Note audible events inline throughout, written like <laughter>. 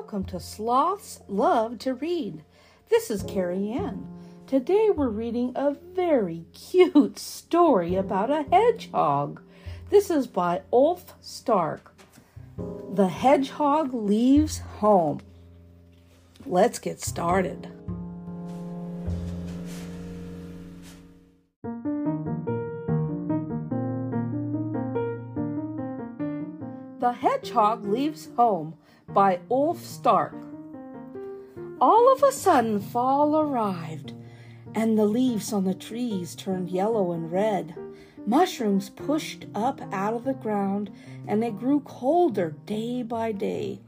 welcome to Sloths Love to Read. This is Carrie Ann. Today we're reading a very cute story about a hedgehog. This is by Ulf Stark. The Hedgehog Leaves Home. Let's get started. The Hedgehog Leaves Home by Ulf Stark. All of a sudden, fall arrived, and the leaves on the trees turned yellow and red. Mushrooms pushed up out of the ground, and it grew colder day by day.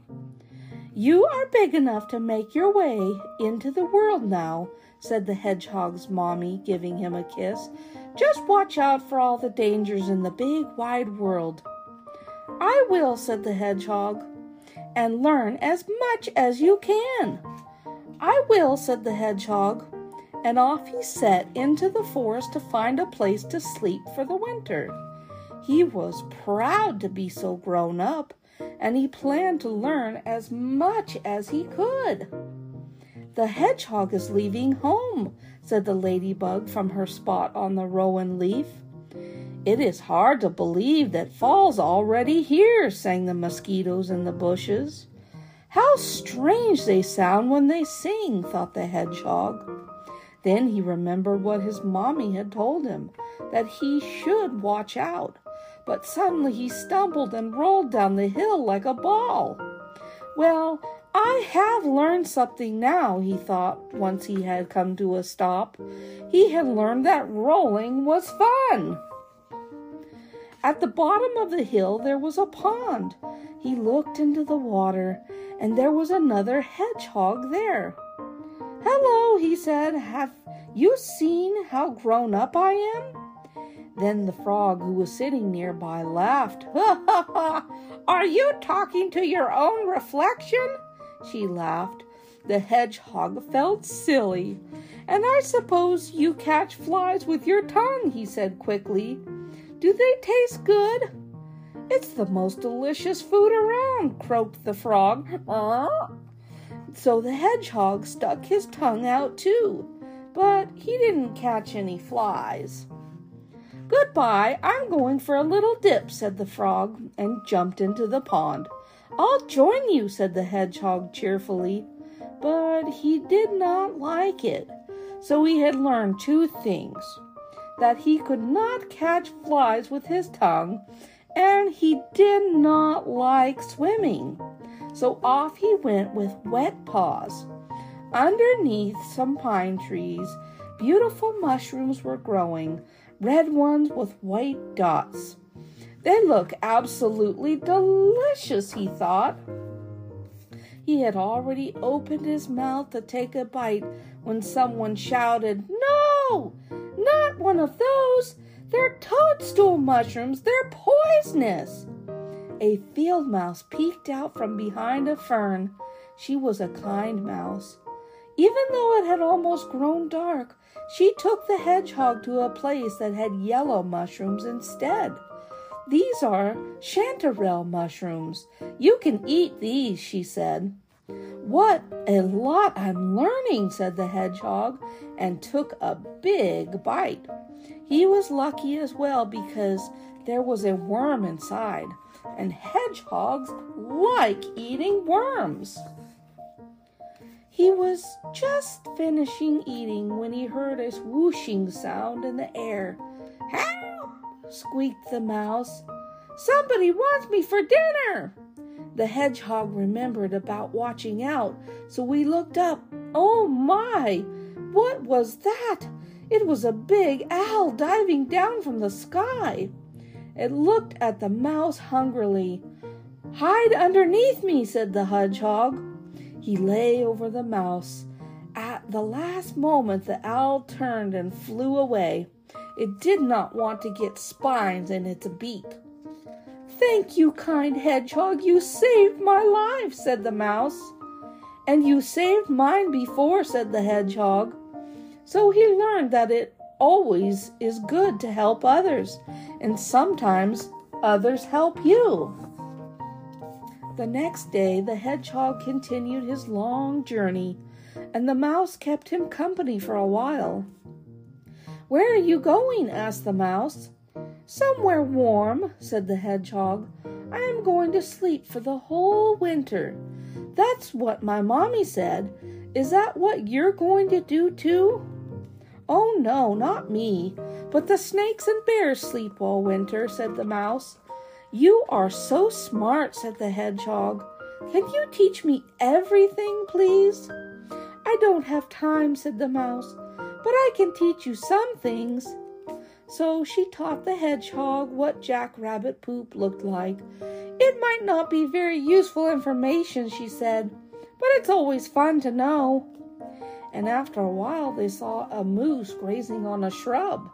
You are big enough to make your way into the world now, said the hedgehog's mommy, giving him a kiss. Just watch out for all the dangers in the big wide world. I will, said the hedgehog and learn as much as you can. I will, said the hedgehog, and off he set into the forest to find a place to sleep for the winter. He was proud to be so grown up, and he planned to learn as much as he could. The hedgehog is leaving home, said the ladybug from her spot on the rowan leaf. It is hard to believe that fall's already here, sang the mosquitoes in the bushes. How strange they sound when they sing, thought the hedgehog. Then he remembered what his mommy had told him, that he should watch out. But suddenly he stumbled and rolled down the hill like a ball. Well, I have learned something now, he thought, once he had come to a stop. He had learned that rolling was fun. At the bottom of the hill there was a pond. He looked into the water, and there was another hedgehog there. Hello, he said. Have you seen how grown up I am? Then the frog who was sitting nearby laughed. <laughs> Ha ha ha! Are you talking to your own reflection? She laughed. The hedgehog felt silly. And I suppose you catch flies with your tongue, he said quickly. Do they taste good? It's the most delicious food around, croaked the frog. So the hedgehog stuck his tongue out too, but he didn't catch any flies. Goodbye, I'm going for a little dip, said the frog, and jumped into the pond. I'll join you, said the hedgehog cheerfully, but he did not like it. So he had learned two things that he could not catch flies with his tongue, and he did not like swimming. So off he went with wet paws. Underneath some pine trees, beautiful mushrooms were growing, red ones with white dots. They look absolutely delicious, he thought. He had already opened his mouth to take a bite when someone shouted, No! Not one of those! They're toadstool mushrooms! They're poisonous! A field mouse peeked out from behind a fern. She was a kind mouse. Even though it had almost grown dark, she took the hedgehog to a place that had yellow mushrooms instead. These are chanterelle mushrooms. You can eat these, she said. What a lot I'm learning, said the hedgehog, and took a big bite. He was lucky as well because there was a worm inside, and hedgehogs like eating worms. He was just finishing eating when he heard a whooshing sound in the air. Help! squeaked the mouse. Somebody wants me for dinner. The hedgehog remembered about watching out, so we looked up. Oh my! What was that? It was a big owl diving down from the sky. It looked at the mouse hungrily. Hide underneath me, said the hedgehog. He lay over the mouse. At the last moment, the owl turned and flew away. It did not want to get spines in its beak. Thank you, kind hedgehog, you saved my life, said the mouse. And you saved mine before, said the hedgehog. So he learned that it always is good to help others, and sometimes others help you. The next day, the hedgehog continued his long journey, and the mouse kept him company for a while. Where are you going? asked the mouse. Somewhere warm, said the hedgehog. I am going to sleep for the whole winter. That's what my mommy said. Is that what you're going to do too? Oh, no, not me. But the snakes and bears sleep all winter, said the mouse. You are so smart, said the hedgehog. Can you teach me everything, please? I don't have time, said the mouse, but I can teach you some things. So she taught the hedgehog what jackrabbit poop looked like. It might not be very useful information, she said, but it's always fun to know. And after a while, they saw a moose grazing on a shrub.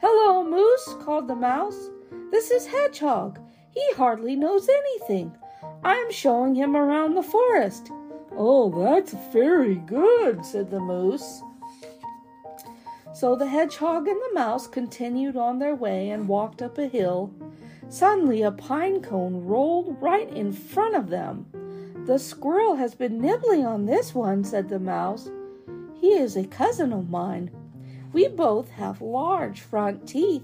Hello, moose, called the mouse. This is Hedgehog. He hardly knows anything. I'm showing him around the forest. Oh, that's very good, said the moose. So the hedgehog and the mouse continued on their way and walked up a hill. Suddenly, a pine cone rolled right in front of them. The squirrel has been nibbling on this one, said the mouse. He is a cousin of mine. We both have large front teeth.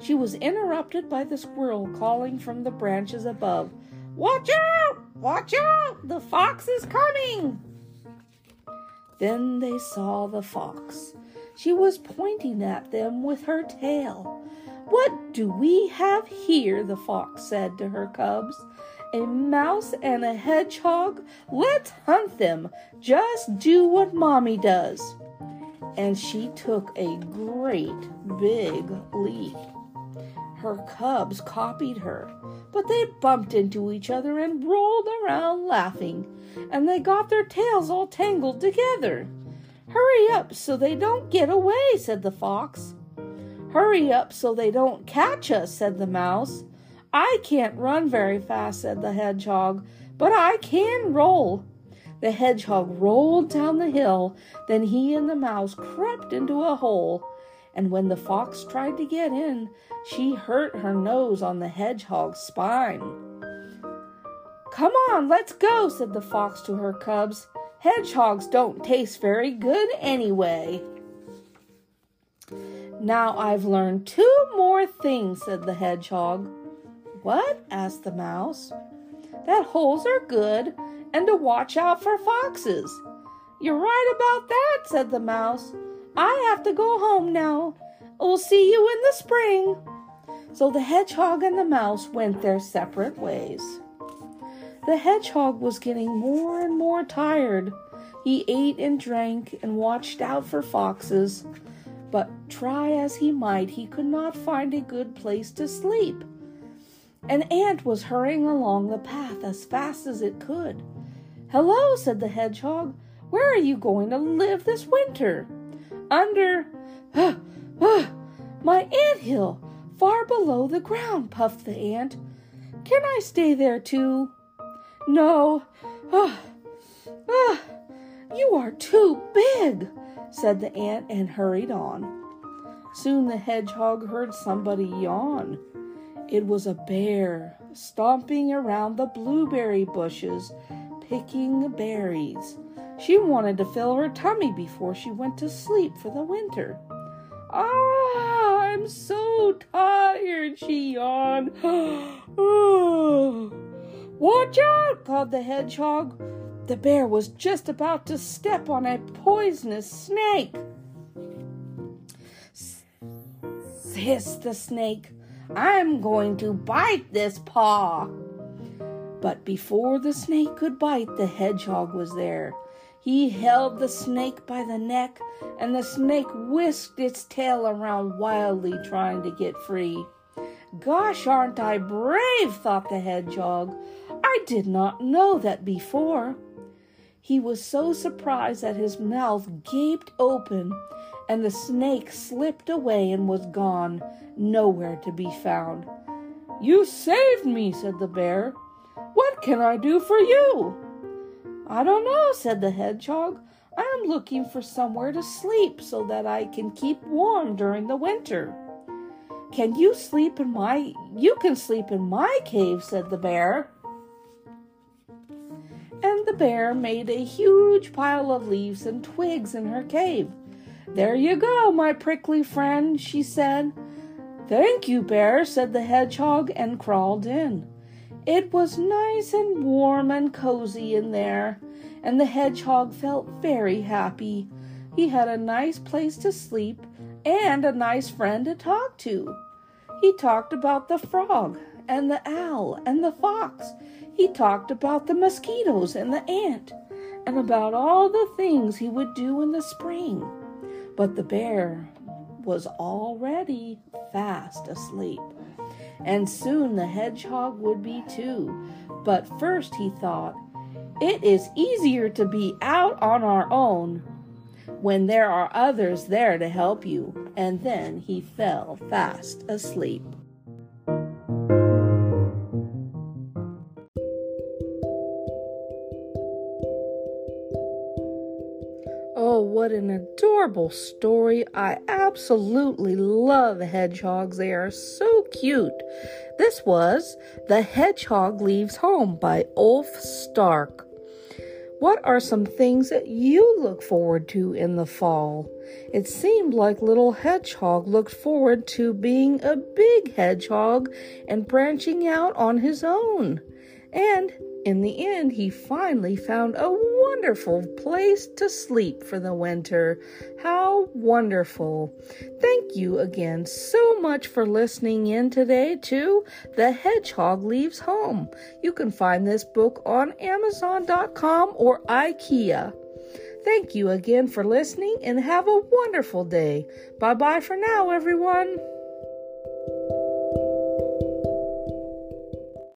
She was interrupted by the squirrel calling from the branches above, Watch out! Watch out! The fox is coming! Then they saw the fox. She was pointing at them with her tail. What do we have here? the fox said to her cubs. A mouse and a hedgehog? Let's hunt them. Just do what mommy does. And she took a great big leap. Her cubs copied her, but they bumped into each other and rolled around laughing, and they got their tails all tangled together. Hurry up so they don't get away, said the fox. Hurry up so they don't catch us, said the mouse. I can't run very fast, said the hedgehog, but I can roll. The hedgehog rolled down the hill, then he and the mouse crept into a hole, and when the fox tried to get in, she hurt her nose on the hedgehog's spine. Come on, let's go, said the fox to her cubs. Hedgehogs don't taste very good anyway. Now I've learned two more things, said the hedgehog. What? asked the mouse. That holes are good and to watch out for foxes. You're right about that, said the mouse. I have to go home now. We'll see you in the spring. So the hedgehog and the mouse went their separate ways. The hedgehog was getting more and more tired. He ate and drank and watched out for foxes, but try as he might, he could not find a good place to sleep. An ant was hurrying along the path as fast as it could. Hello, said the hedgehog. Where are you going to live this winter? Under uh, <gasps> uh, my ant hill, far below the ground, puffed the ant. Can I stay there too? No. Ah, ah, you are too big, said the ant and hurried on. Soon the hedgehog heard somebody yawn. It was a bear stomping around the blueberry bushes, picking berries. She wanted to fill her tummy before she went to sleep for the winter. Ah, I'm so tired, she yawned. <gasps> oh. Watch out, called the hedgehog. The bear was just about to step on a poisonous snake. hissed the snake. I'm going to bite this paw. But before the snake could bite, the hedgehog was there. He held the snake by the neck, and the snake whisked its tail around wildly, trying to get free. Gosh, aren't I brave? thought the hedgehog. I did not know that before. He was so surprised that his mouth gaped open, and the snake slipped away and was gone, nowhere to be found. You saved me, said the bear. What can I do for you? I don't know, said the hedgehog. I am looking for somewhere to sleep so that I can keep warm during the winter. Can you sleep in my you can sleep in my cave, said the bear. Bear made a huge pile of leaves and twigs in her cave. There you go, my prickly friend, she said. Thank you, Bear, said the hedgehog and crawled in. It was nice and warm and cozy in there, and the hedgehog felt very happy. He had a nice place to sleep and a nice friend to talk to. He talked about the frog and the owl and the fox. He talked about the mosquitoes and the ant and about all the things he would do in the spring. But the bear was already fast asleep. And soon the hedgehog would be too. But first he thought, it is easier to be out on our own when there are others there to help you. And then he fell fast asleep. Adorable story. I absolutely love hedgehogs. They are so cute. This was The Hedgehog Leaves Home by Ulf Stark. What are some things that you look forward to in the fall? It seemed like little hedgehog looked forward to being a big hedgehog and branching out on his own. And in the end, he finally found a wonderful place to sleep for the winter. How wonderful! Thank you again so much for listening in today to The Hedgehog Leaves Home. You can find this book on Amazon.com or IKEA. Thank you again for listening and have a wonderful day. Bye bye for now, everyone.